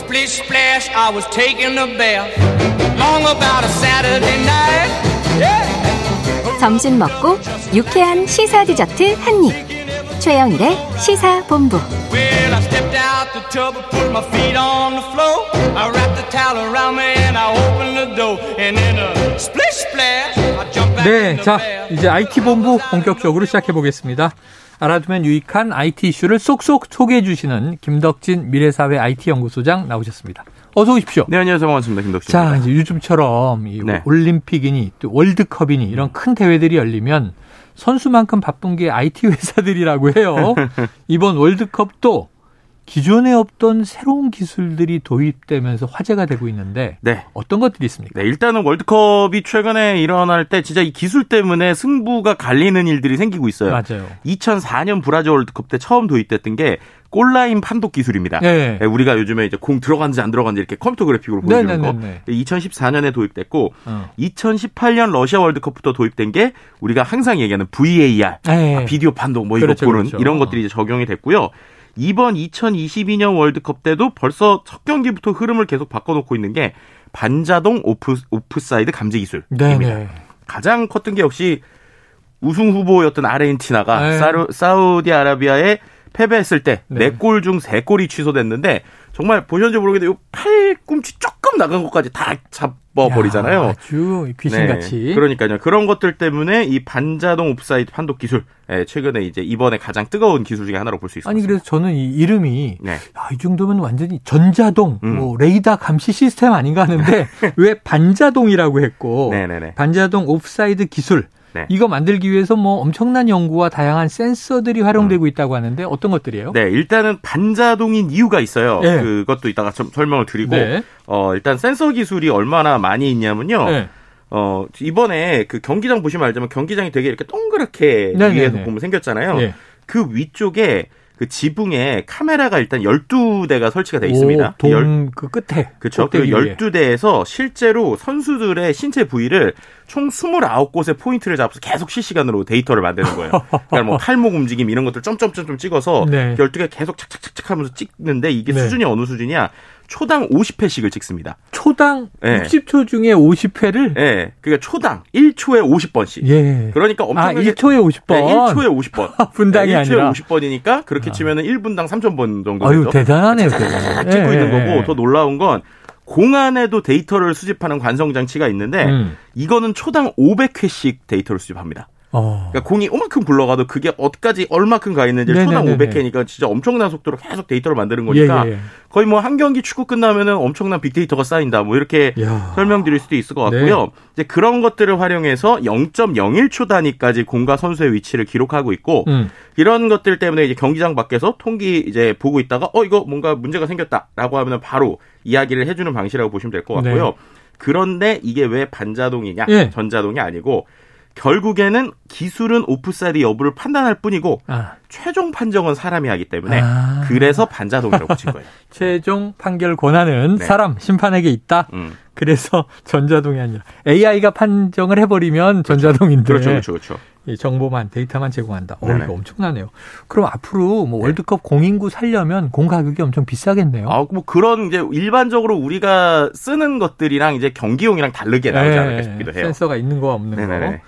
Splish splash, I was taking a bath. Long about a Saturday night. Yeah. 점심 먹고 유쾌한 시사 디저트 한 입. 최영일의 시사 본부. Well, I stepped out the tub and put my feet on the floor. I wrapped the towel around me and I opened the door. And in a splish splash, I jumped back in 네, the 자, bath. 이제 IT 본부 본격적으로 시작해 보겠습니다. 알아두면 유익한 IT 이슈를 쏙쏙 소개해 주시는 김덕진 미래사회 IT 연구소장 나오셨습니다. 어서 오십시오. 네, 안녕하세요. 반갑습니다. 김덕진. 자, 이제 요즘처럼 이 네. 올림픽이니 또 월드컵이니 이런 큰 대회들이 열리면 선수만큼 바쁜 게 IT 회사들이라고 해요. 이번 월드컵도 기존에 없던 새로운 기술들이 도입되면서 화제가 되고 있는데 네. 어떤 것들이 있습니까? 네, 일단은 월드컵이 최근에 일어날 때 진짜 이 기술 때문에 승부가 갈리는 일들이 생기고 있어요. 맞아요. 2004년 브라질 월드컵 때 처음 도입됐던 게 골라인 판독 기술입니다. 네. 네, 우리가 요즘에 이제 공 들어간지 안 들어간지 이렇게 컴퓨터 그래픽으로 보여주는 거. 네네네네. 2014년에 도입됐고 어. 2018년 러시아 월드컵부터 도입된 게 우리가 항상 얘기하는 VAR, 네. 아, 비디오 판독 뭐 이거 그렇죠, 보는 그렇죠. 이런 것들이 이제 적용이 됐고요. 이번 2022년 월드컵 때도 벌써 첫 경기부터 흐름을 계속 바꿔놓고 있는 게 반자동 오프 오프사이드 감지 기술입니다. 네네. 가장 컸던 게 역시 우승 후보였던 아르헨티나가 네. 사루, 사우디아라비아에 패배했을 때 네. 네골 중 세 골이 취소됐는데 정말 보셨는지 모르겠는데 요 팔꿈치 조금 나간 것까지 다 잡아버리잖아요. 야, 아주 귀신같이. 네, 그러니까요. 그런 것들 때문에 이 반자동 오프사이드 판독 기술, 예, 최근에 이제 이번에 가장 뜨거운 기술 중에 하나로 볼 수 있습니다. 아니 그래서 저는 이 이름이 네. 야, 이 정도면 완전히 전자동, 음. 뭐 레이더 감시 시스템 아닌가 하는데 왜 반자동이라고 했고 네네네. 반자동 오프사이드 기술 네. 이거 만들기 위해서 뭐 엄청난 연구와 다양한 센서들이 활용되고 있다고 하는데 어떤 것들이에요? 음. 네, 일단은 반자동인 이유가 있어요. 네. 그것도 이따가 좀 설명을 드리고, 네. 어, 일단 센서 기술이 얼마나 많이 있냐면요. 네. 어, 이번에 그 경기장 보시면 알지만 경기장이 되게 이렇게 동그랗게. 위에서 보면 생겼잖아요. 네. 그 위쪽에 그 지붕에 카메라가 일단 12대가 설치가 돼 있습니다. 동, 그 끝에. 그렇죠. 그 꼭대기 위에. 12대에서 실제로 선수들의 신체 부위를 총 29곳의 포인트를 잡아서 계속 실시간으로 데이터를 만드는 거예요. 그러니까 뭐 팔목 움직임 이런 것들 점점점점 찍어서 네. 12개 계속 착착착착 하면서 찍는데 이게 네. 수준이 어느 수준이냐? 초당 50회씩을 찍습니다. 초당 네. 60초 중에 50회를 예. 네. 그러니까 초당 1초에 50번씩. 예. 그러니까 아, 엄청나게 1초에 50번. 네, 1초에 50번. 분당이 1초에 아니라. 50번이니까 그렇게 치면은 1분당 3,000번 정도 아유. 대단하네요. 쫙 대단하네. 찍고 예, 있는 예, 거고 예. 더 놀라운 건 공안에도 데이터를 수집하는 관성 장치가 있는데 음. 이거는 초당 500회씩 데이터를 수집합니다. 어. 그러니까 공이 오만큼 굴러가도 그게 어디까지 얼마큼 가 있는지 초당 네네네네. 500회니까 진짜 엄청난 속도로 계속 데이터를 만드는 거니까 예, 예. 거의 뭐 한 경기 축구 끝나면은 엄청난 빅데이터가 쌓인다. 뭐 이렇게 야. 설명드릴 수도 있을 것 같고요. 네. 이제 그런 것들을 활용해서 0.01초 단위까지 공과 선수의 위치를 기록하고 있고 음. 이런 것들 때문에 이제 경기장 밖에서 통기 이제 보고 있다가 어 이거 뭔가 문제가 생겼다라고 하면 바로 이야기를 해주는 방식이라고 보시면 될 것 같고요. 네. 그런데 이게 왜 반자동이냐 예. 전자동이 아니고 결국에는 기술은 오프사이드 여부를 판단할 뿐이고 아. 최종 판정은 사람이 하기 때문에 아. 그래서 반자동이라고 붙인 거예요. 최종 판결 권한은 네. 사람 심판에게 있다. 음. 그래서 전자동이 아니라 AI가 판정을 해버리면 전자동인데 그렇죠, 그렇죠, 그렇죠. 이 정보만 데이터만 제공한다. 어, 네네. 이거 엄청나네요. 그럼 앞으로 뭐 월드컵 공인구 살려면 공 가격이 엄청 비싸겠네요. 아, 뭐 그런 이제 일반적으로 우리가 쓰는 것들이랑 이제 경기용이랑 다르게 나오지 않을까 싶기도 해요. 네. 센서가 있는 거 없는 네네네. 거.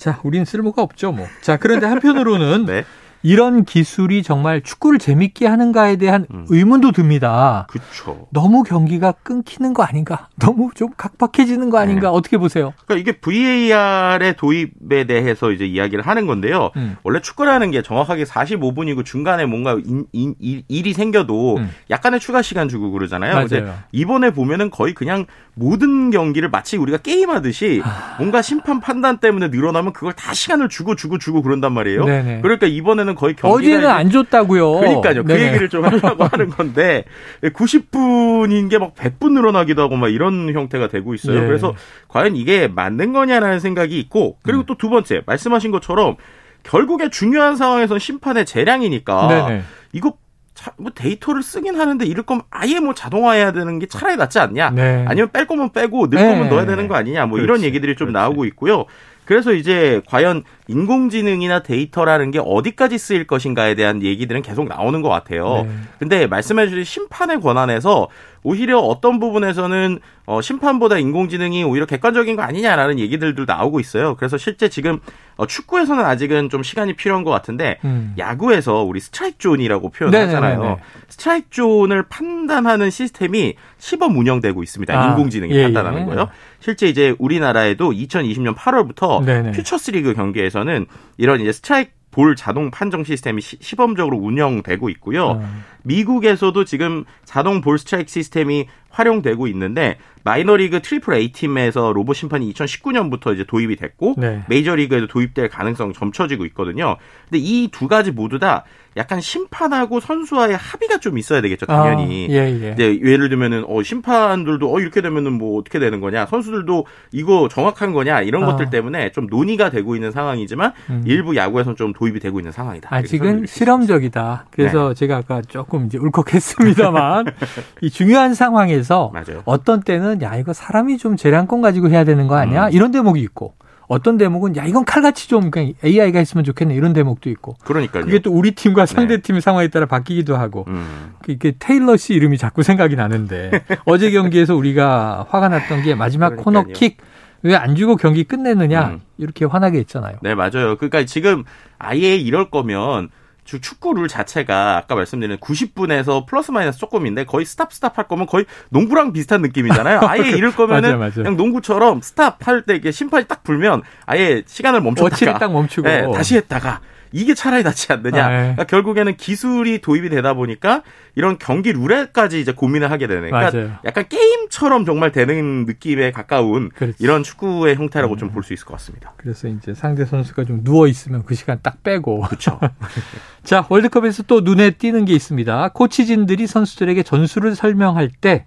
자, 우린 쓸모가 없죠, 뭐. 자, 그런데 한편으로는 네. 이런 기술이 정말 축구를 재밌게 하는가에 대한 음. 의문도 듭니다. 그렇죠. 너무 경기가 끊기는 거 아닌가? 너무 좀 각박해지는 거 아닌가? 네. 어떻게 보세요? 그러니까 이게 VAR의 도입에 대해서 이제 이야기를 하는 건데요. 음. 원래 축구라는 게 정확하게 45분이고 중간에 뭔가 인- 인- 일, 일이 생겨도 음. 약간의 추가 시간 주고 그러잖아요. 맞아요. 이번에 보면은 거의 그냥 모든 경기를 마치 우리가 게임하듯이 뭔가 심판 판단 때문에 늘어나면 그걸 다 시간을 주고 주고 주고 그런단 말이에요. 네네. 그러니까 이번에는 거의 이제 안 줬다고요. 그러니까요. 그 네네. 얘기를 좀 하려고 하는 건데 90분인 게 막 100분 늘어나기도 하고 막 이런 형태가 되고 있어요. 예. 그래서 과연 이게 맞는 거냐라는 생각이 있고 음. 그리고 또 두 번째 말씀하신 것처럼 결국에 중요한 상황에서는 심판의 재량이니까 네네. 이거 자- 뭐 데이터를 쓰긴 하는데 이럴 거면 아예 뭐 자동화해야 되는 게 차라리 낫지 않냐? 네. 아니면 뺄 거면 빼고 넣을 네. 거면 넣어야 되는 거 아니냐? 뭐 이런 그렇지. 얘기들이 좀 그렇지. 나오고 있고요. 그래서 이제 과연 인공지능이나 데이터라는 게 어디까지 쓰일 것인가에 대한 얘기들은 계속 나오는 것 같아요. 네. 근데 말씀해 주신 심판의 권한에서 오히려 어떤 부분에서는 어, 심판보다 인공지능이 오히려 객관적인 거 아니냐라는 얘기들도 나오고 있어요. 그래서 실제 지금 어, 축구에서는 아직은 좀 시간이 필요한 것 같은데 음. 야구에서 우리 스트라이크 존이라고 표현하잖아요. 네네네네. 스트라이크 존을 판단하는 시스템이 시범 운영되고 있습니다. 아, 인공지능이 예, 판단하는 예. 거예요. 실제 이제 우리나라에도 2020년 8월부터 네네. 퓨처스리그 경기에서는 이런 이제 스트라이크 볼 자동 판정 시스템이 시, 시범적으로 운영되고 있고요. 어. 미국에서도 지금 자동 볼 스트라이크 시스템이 활용되고 있는데 마이너리그 트리플 A 팀에서 로봇 심판이 2019년부터 이제 도입이 됐고 네. 메이저리그에도 도입될 가능성 점쳐지고 있거든요. 근데 이 두 가지 모두 다 약간 심판하고 선수와의 합의가 좀 있어야 되겠죠, 당연히. 아, 예, 예. 이제 예를 들면은 어 심판들도 어 이렇게 되면은 뭐 어떻게 되는 거냐 선수들도 이거 정확한 거냐 이런 아. 것들 때문에 좀 논의가 되고 있는 상황이지만 음. 일부 야구에서는 좀 도입이 되고 있는 상황이다. 아직은 실험적이다. 그래서 네. 제가 아까 조금 이제 울컥했습니다만 이 중요한 상황에 서 맞아요. 어떤 때는 야 이거 사람이 좀 재량권 가지고 해야 되는 거 아니야? 음. 이런 대목이 있고 어떤 대목은 야 이건 칼같이 좀 그냥 AI가 했으면 좋겠네 이런 대목도 있고 그러니까요. 그게 또 우리 팀과 상대 네. 팀의 상황에 따라 바뀌기도 하고 음. 이게 테일러 씨 이름이 자꾸 생각이 나는데 어제 경기에서 우리가 화가 났던 게 마지막 그러니까요. 코너킥 왜 안 주고 경기 끝냈느냐 음. 이렇게 화나게 했잖아요. 네, 맞아요. 그러니까 지금 아예 이럴 거면 주 축구 룰 자체가 아까 말씀드린 90분에서 플러스 마이너스 조금인데 거의 스탑 스탑 할 거면 거의 농구랑 비슷한 느낌이잖아요. 아예 이럴 거면은 맞아요, 맞아요. 그냥 농구처럼 스탑 할 때 이게 심판이 딱 불면 아예 시간을 멈췄다가 딱 멈추고 네, 다시 했다가 이게 차라리 낫지 않느냐. 아, 예. 그러니까 결국에는 기술이 도입이 되다 보니까 이런 경기 룰에까지 이제 고민을 하게 되는. 그러니까 맞아요. 약간 게임처럼 정말 되는 느낌에 가까운 그렇지. 이런 축구의 형태라고 좀볼 수 있을 것 같습니다. 그래서 이제 상대 선수가 좀 누워 있으면 그 시간 딱 빼고. 그렇죠. 자, 월드컵에서 또 눈에 띄는 게 있습니다. 코치진들이 선수들에게 전술을 설명할 때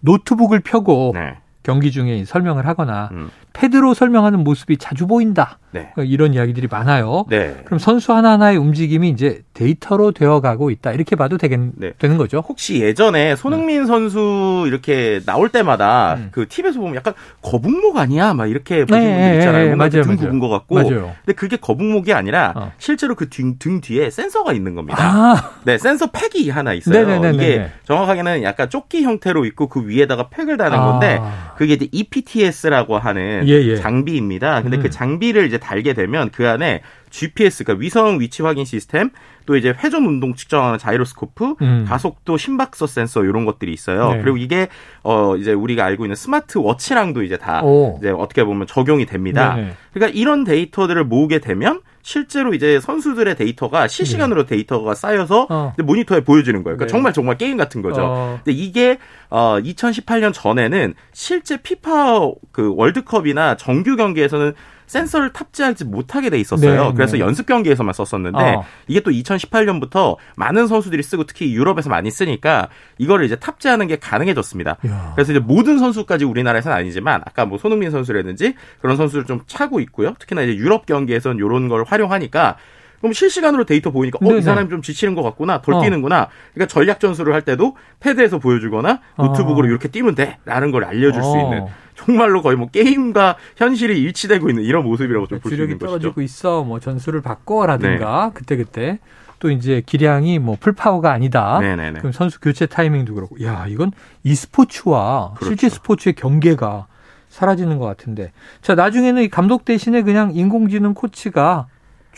노트북을 펴고 네. 경기 중에 설명을 하거나 음. 패드로 설명하는 모습이 자주 보인다. 네. 이런 이야기들이 많아요. 네. 그럼 선수 하나하나의 움직임이 이제 데이터로 되어가고 있다. 이렇게 봐도 되겠, 네. 되는 거죠. 혹시 예전에 손흥민 선수 이렇게 나올 때마다 음. 그 TV에서 보면 약간 거북목 아니야? 막 이렇게 보시는 네, 분들 있잖아요. 네, 맞아요, 등. 굽은 것 같고. 맞아요. 근데 그게 거북목이 아니라 어. 실제로 그등 뒤에 센서가 있는 겁니다. 아, 네, 센서 팩이 하나 있어요. 네네네네네. 이게 정확하게는 약간 조끼 형태로 있고 그 위에다가 팩을 다는 아. 건데 그게 이제 EPTS라고 하는 예, 예. 장비입니다. 근데 음. 그 장비를 이제 달게 되면 그 안에 GPS, 그러니까 위성 위치 확인 시스템, 또 이제 회전 운동 측정하는 자이로스코프, 음. 가속도 심박서 센서 이런 것들이 있어요. 네. 그리고 이게 어 이제 우리가 알고 있는 스마트 워치랑도 이제 다 오. 이제 어떻게 보면 적용이 됩니다. 네네. 그러니까 이런 데이터들을 모으게 되면 실제로 이제 선수들의 데이터가 실시간으로 데이터가 쌓여서 네. 어. 모니터에 보여지는 거예요. 그러니까 네. 정말 정말 게임 같은 거죠. 어. 근데 이게 어 2018년 전에는 실제 피파 그 월드컵이나 정규 경기에서는 센서를 탑재하지 못하게 돼 있었어요. 네, 그래서 네. 연습 경기에서만 썼었는데 어. 이게 또 2018년부터 많은 선수들이 쓰고 특히 유럽에서 많이 쓰니까 이거를 이제 탑재하는 게 가능해졌습니다. 이야. 그래서 이제 모든 선수까지 우리나라에서는 아니지만 아까 뭐 손흥민 선수라든지 그런 선수를 좀 차고 있고요. 특히나 이제 유럽 경기에서는 이런 걸 활용하니까 그럼 실시간으로 데이터 보이니까 어. 이 사람이 좀 지치는 것 같구나, 덜 어. 뛰는구나. 그러니까 전략 전술을 할 때도 패드에서 보여주거나 노트북으로 어. 이렇게 뛰면 돼라는 걸 알려줄 수 어. 있는 정말로 거의 뭐 게임과 현실이 일치되고 있는 이런 모습이라고 좀 볼수 주력이 있는 것이죠. 떨어지고 있어. 뭐 전술을 바꿔라든가 그때 그때 또 이제 기량이 뭐 풀파워가 아니다. 네네네. 그럼 선수 교체 타이밍도 그렇고. 야 이건 e스포츠와 그렇죠. 실제 스포츠의 경계가 사라지는 것 같은데. 자 나중에는 이 감독 대신에 그냥 인공지능 코치가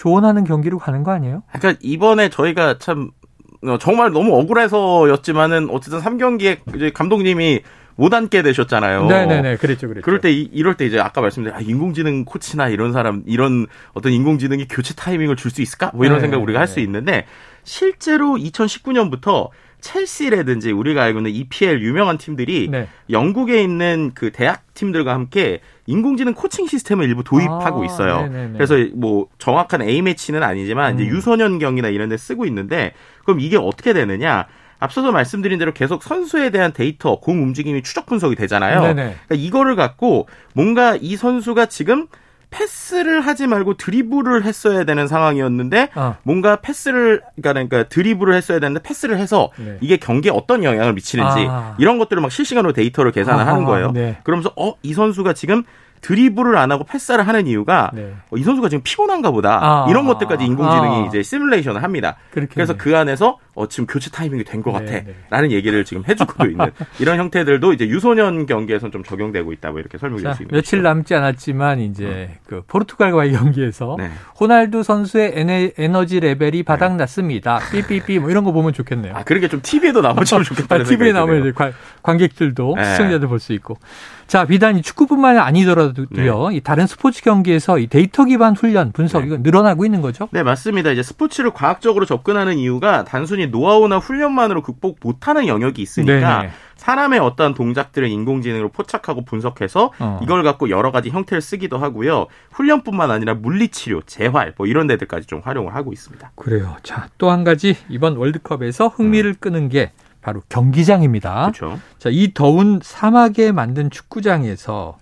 조언하는 경기로 가는 거 아니에요? 그러니까 이번에 저희가 참 어, 정말 너무 억울해서였지만은 어쨌든 3경기에 이제 감독님이 못 앉게 되셨잖아요. 네네네 그랬죠 그랬죠. 그럴 때 이, 이럴 때 이제 아까 말씀드린 아, 인공지능 코치나 이런 사람 이런 어떤 인공지능이 교체 타이밍을 줄 수 있을까? 뭐 이런 네, 생각 우리가 할수 네. 있는데 실제로 2019년부터 첼시라든지 우리가 알고 있는 EPL 유명한 팀들이 네. 영국에 있는 그 대학 팀들과 함께 인공지능 코칭 시스템을 일부 도입하고 아, 있어요. 네네네. 그래서 뭐 정확한 A 매치는 아니지만 이제 음. 유소년 경기나 이런 데 쓰고 있는데 그럼 이게 어떻게 되느냐? 앞서서 말씀드린 대로 계속 선수에 대한 데이터, 공 움직임이 추적 분석이 되잖아요. 그러니까 이거를 갖고 뭔가 이 선수가 지금 패스를 하지 말고 드리블을 했어야 되는 상황이었는데 어. 뭔가 패스를 그러니까, 그러니까 드리블을 했어야 되는데 패스를 해서 네. 이게 경기에 어떤 영향을 미치는지 아. 이런 것들을 막 실시간으로 데이터를 계산을 아하, 하는 거예요. 네. 그러면서 어 이 선수가 지금 드리블을 안 하고 패스를 하는 이유가 네. 어, 이 선수가 지금 피곤한가 보다 아. 이런 것들까지 인공지능이 아. 이제 시뮬레이션을 합니다. 그렇겠네. 그래서 그 안에서 어, 지금 교체 타이밍이 된것 네, 같아. 네. 라는 얘기를 지금 해주고도 있는 이런 형태들도 이제 유소년 경기에선 좀 적용되고 있다. 뭐 이렇게 설명드릴 자, 수 있는 며칠 거죠. 남지 않았지만 이제 그 포르투갈과의 경기에서 네. 호날두 선수의 에네, 에너지 레벨이 바닥났습니다. 삐삐삐 뭐 이런 거 보면 좋겠네요. 아, 그런 게 좀 TV에도 나오면 좋겠다는 TV에 생각이 나오면. 이제 관- 관객들도 네. 시청자들 볼 수 있고. 자, 비단 이 축구뿐만이 아니더라도요. 네. 이 다른 스포츠 경기에서 이 데이터 기반 훈련 분석 네. 이거 늘어나고 있는 거죠? 네, 맞습니다. 이제 스포츠를 과학적으로 접근하는 이유가 단순히 노하우나 훈련만으로 극복 못하는 영역이 있으니까 네네. 사람의 어떠한 동작들을 인공지능으로 포착하고 분석해서 어. 이걸 갖고 여러 가지 형태를 쓰기도 하고요. 훈련뿐만 아니라 물리치료, 재활 뭐 이런 데들까지 좀 활용을 하고 있습니다. 그래요. 자, 또 한 가지 이번 월드컵에서 흥미를 끄는 게 바로 경기장입니다. 음. 그렇죠. 자, 이 더운 사막에 만든 축구장에서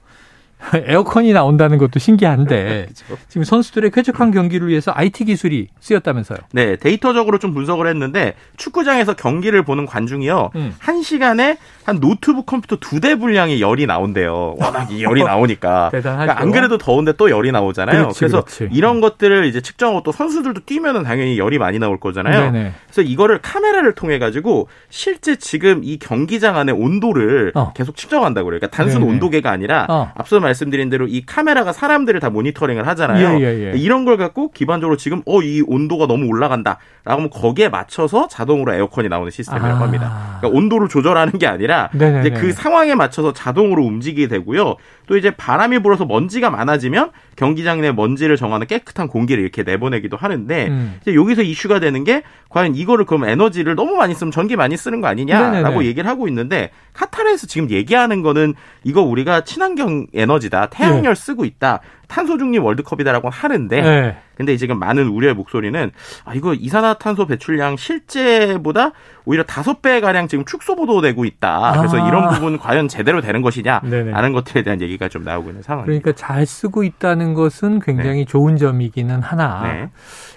에어컨이 나온다는 것도 신기한데 그렇죠. 지금 선수들의 쾌적한 경기를 위해서 IT 기술이 쓰였다면서요. 네, 데이터적으로 좀 분석을 했는데 축구장에서 경기를 보는 관중이요. 음. 한 시간에 한 노트북 컴퓨터 두 대 분량의 열이 나온대요. 워낙 이 열이 나오니까. 대단하죠. 그러니까 안 그래도 더운데 또 열이 나오잖아요. 그렇지, 그래서 그렇지. 이런 것들을 이제 측정하고 또 선수들도 뛰면은 당연히 열이 많이 나올 거잖아요. 네네. 그래서 이거를 카메라를 통해 가지고 실제 지금 이 경기장 안의 온도를 어. 계속 측정한다고 그래요. 그러니까 단순 네네. 온도계가 아니라 어. 앞서 말 씀드린 대로 이 카메라가 사람들을 다 모니터링을 하잖아요. 예, 예, 예. 이런 걸 갖고 기반적으로 지금 어 이 온도가 너무 올라간다 라고 하면 거기에 맞춰서 자동으로 에어컨이 나오는 시스템이라고 아. 합니다. 그러니까 온도를 조절하는 게 아니라 네네네. 이제 그 상황에 맞춰서 자동으로 움직이게 되고요. 또 이제 바람이 불어서 먼지가 많아지면 경기장 내 먼지를 정하는 깨끗한 공기를 이렇게 내보내기도 하는데 음. 이제 여기서 이슈가 되는 게 과연 이거를 그럼 에너지를 너무 많이 쓰면 전기 많이 쓰는 거 아니냐라고 네네네. 얘기를 하고 있는데 카타르에서 지금 얘기하는 거는 이거 우리가 친환경 에너지다 태양열 쓰고 있다 탄소 중립 월드컵이다라고 하는데 네. 근데 지금 많은 우려의 목소리는 아 이거 이산화탄소 배출량 실제보다 오히려 다섯 배 가량 지금 축소 보도되고 있다. 그래서 아. 이런 부분 과연 제대로 되는 것이냐? 네네. 라는 것들에 대한 얘기가 좀 나오고 있는 상황입니다. 그러니까 잘 쓰고 있다는 것은 굉장히 좋은 점이기는 하나 네.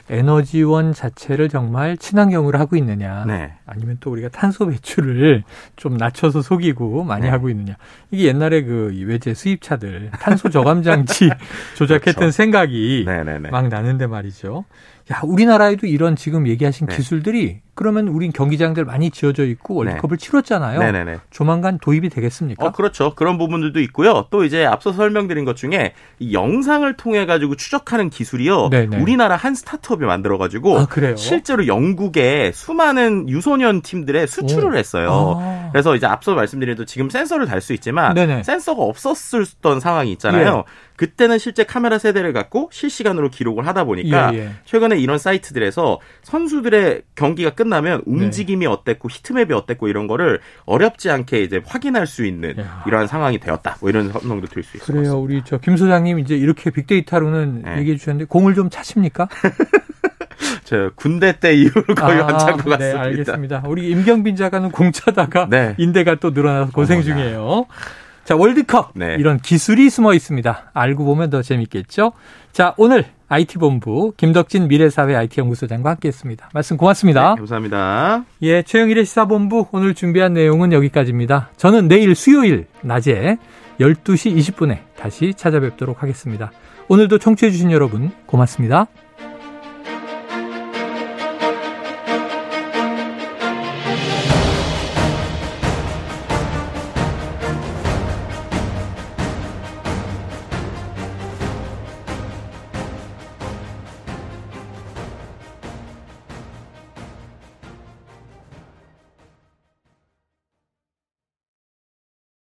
에너지원 자체를 정말 친환경으로 하고 있느냐 네. 아니면 또 우리가 탄소 배출을 좀 낮춰서 속이고 많이 네. 하고 있느냐 이게 옛날에 그 외제 수입차들 탄소 저감 장치 조작했던 그렇죠. 생각이 네네네. 막 나는데 말이죠. 야, 우리나라에도 이런 지금 얘기하신 네. 기술들이 그러면 우린 경기장들 많이 지어져 있고 월드컵을 치렀잖아요. 네네네. 조만간 도입이 되겠습니까? 어, 그렇죠. 그런 부분들도 있고요. 또 이제 앞서 설명드린 것 중에 이 영상을 통해 가지고 추적하는 기술이요. 네네. 우리나라 한 스타트업이 만들어 가지고 아? 실제로 영국에 수많은 유소년 팀들에 수출을 오. 했어요. 아. 그래서 이제 앞서 말씀드린 대로 지금 센서를 달 수 있지만 네네. 센서가 없었던 상황이 있잖아요. 예. 그때는 실제 카메라 세대를 갖고 실시간으로 기록을 하다 보니까 예, 예. 최근에 이런 사이트들에서 선수들의 경기가 끝나면 네. 움직임이 어땠고 히트맵이 어땠고 이런 거를 어렵지 않게 이제 확인할 수 있는 야. 이러한 상황이 되었다. 뭐 이런 설명도 드릴 수 있을 것 그래요. 같습니다. 우리 저 김 소장님 이제 이렇게 빅데이터로는 네. 얘기해 주셨는데 공을 좀 차십니까? 저 군대 때 이후로 거의 아, 완찬 것 네, 같습니다. 알겠습니다. 우리 임경빈 작가는 공 차다가 네. 인대가 또 늘어나서 고생 어머나. 중이에요. 자, 월드컵. 네. 이런 기술이 숨어 있습니다. 알고 보면 더 재밌겠죠? 자, 오늘 IT본부 김덕진 미래사회 IT연구소장과 함께 했습니다. 말씀 고맙습니다. 네, 감사합니다. 예, 최영일의 시사본부 오늘 준비한 내용은 여기까지입니다. 저는 내일 수요일 낮에 12시 20분에 다시 찾아뵙도록 하겠습니다. 오늘도 청취해주신 여러분 고맙습니다.